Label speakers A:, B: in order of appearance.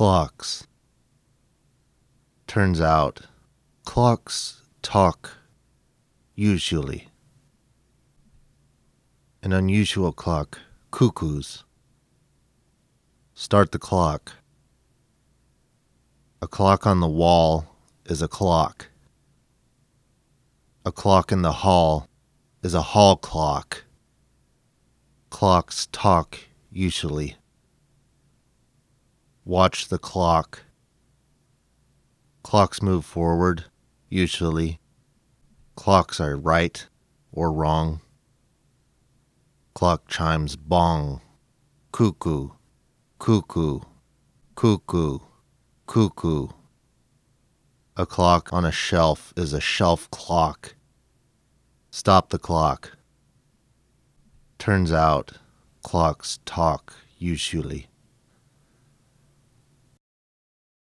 A: Clocks. Turns out, clocks talk usually. An unusual clock, cuckoos. Start the clock. A clock on the wall is a clock. A clock in the hall is a hall clock. Clocks talk usually. Watch the clock. Clocks move forward, usually. Clocks are right or wrong. Clock chimes bong, cuckoo, cuckoo, cuckoo, cuckoo. A clock on a shelf is a shelf clock. Stop the clock. Turns out, clocks talk usually.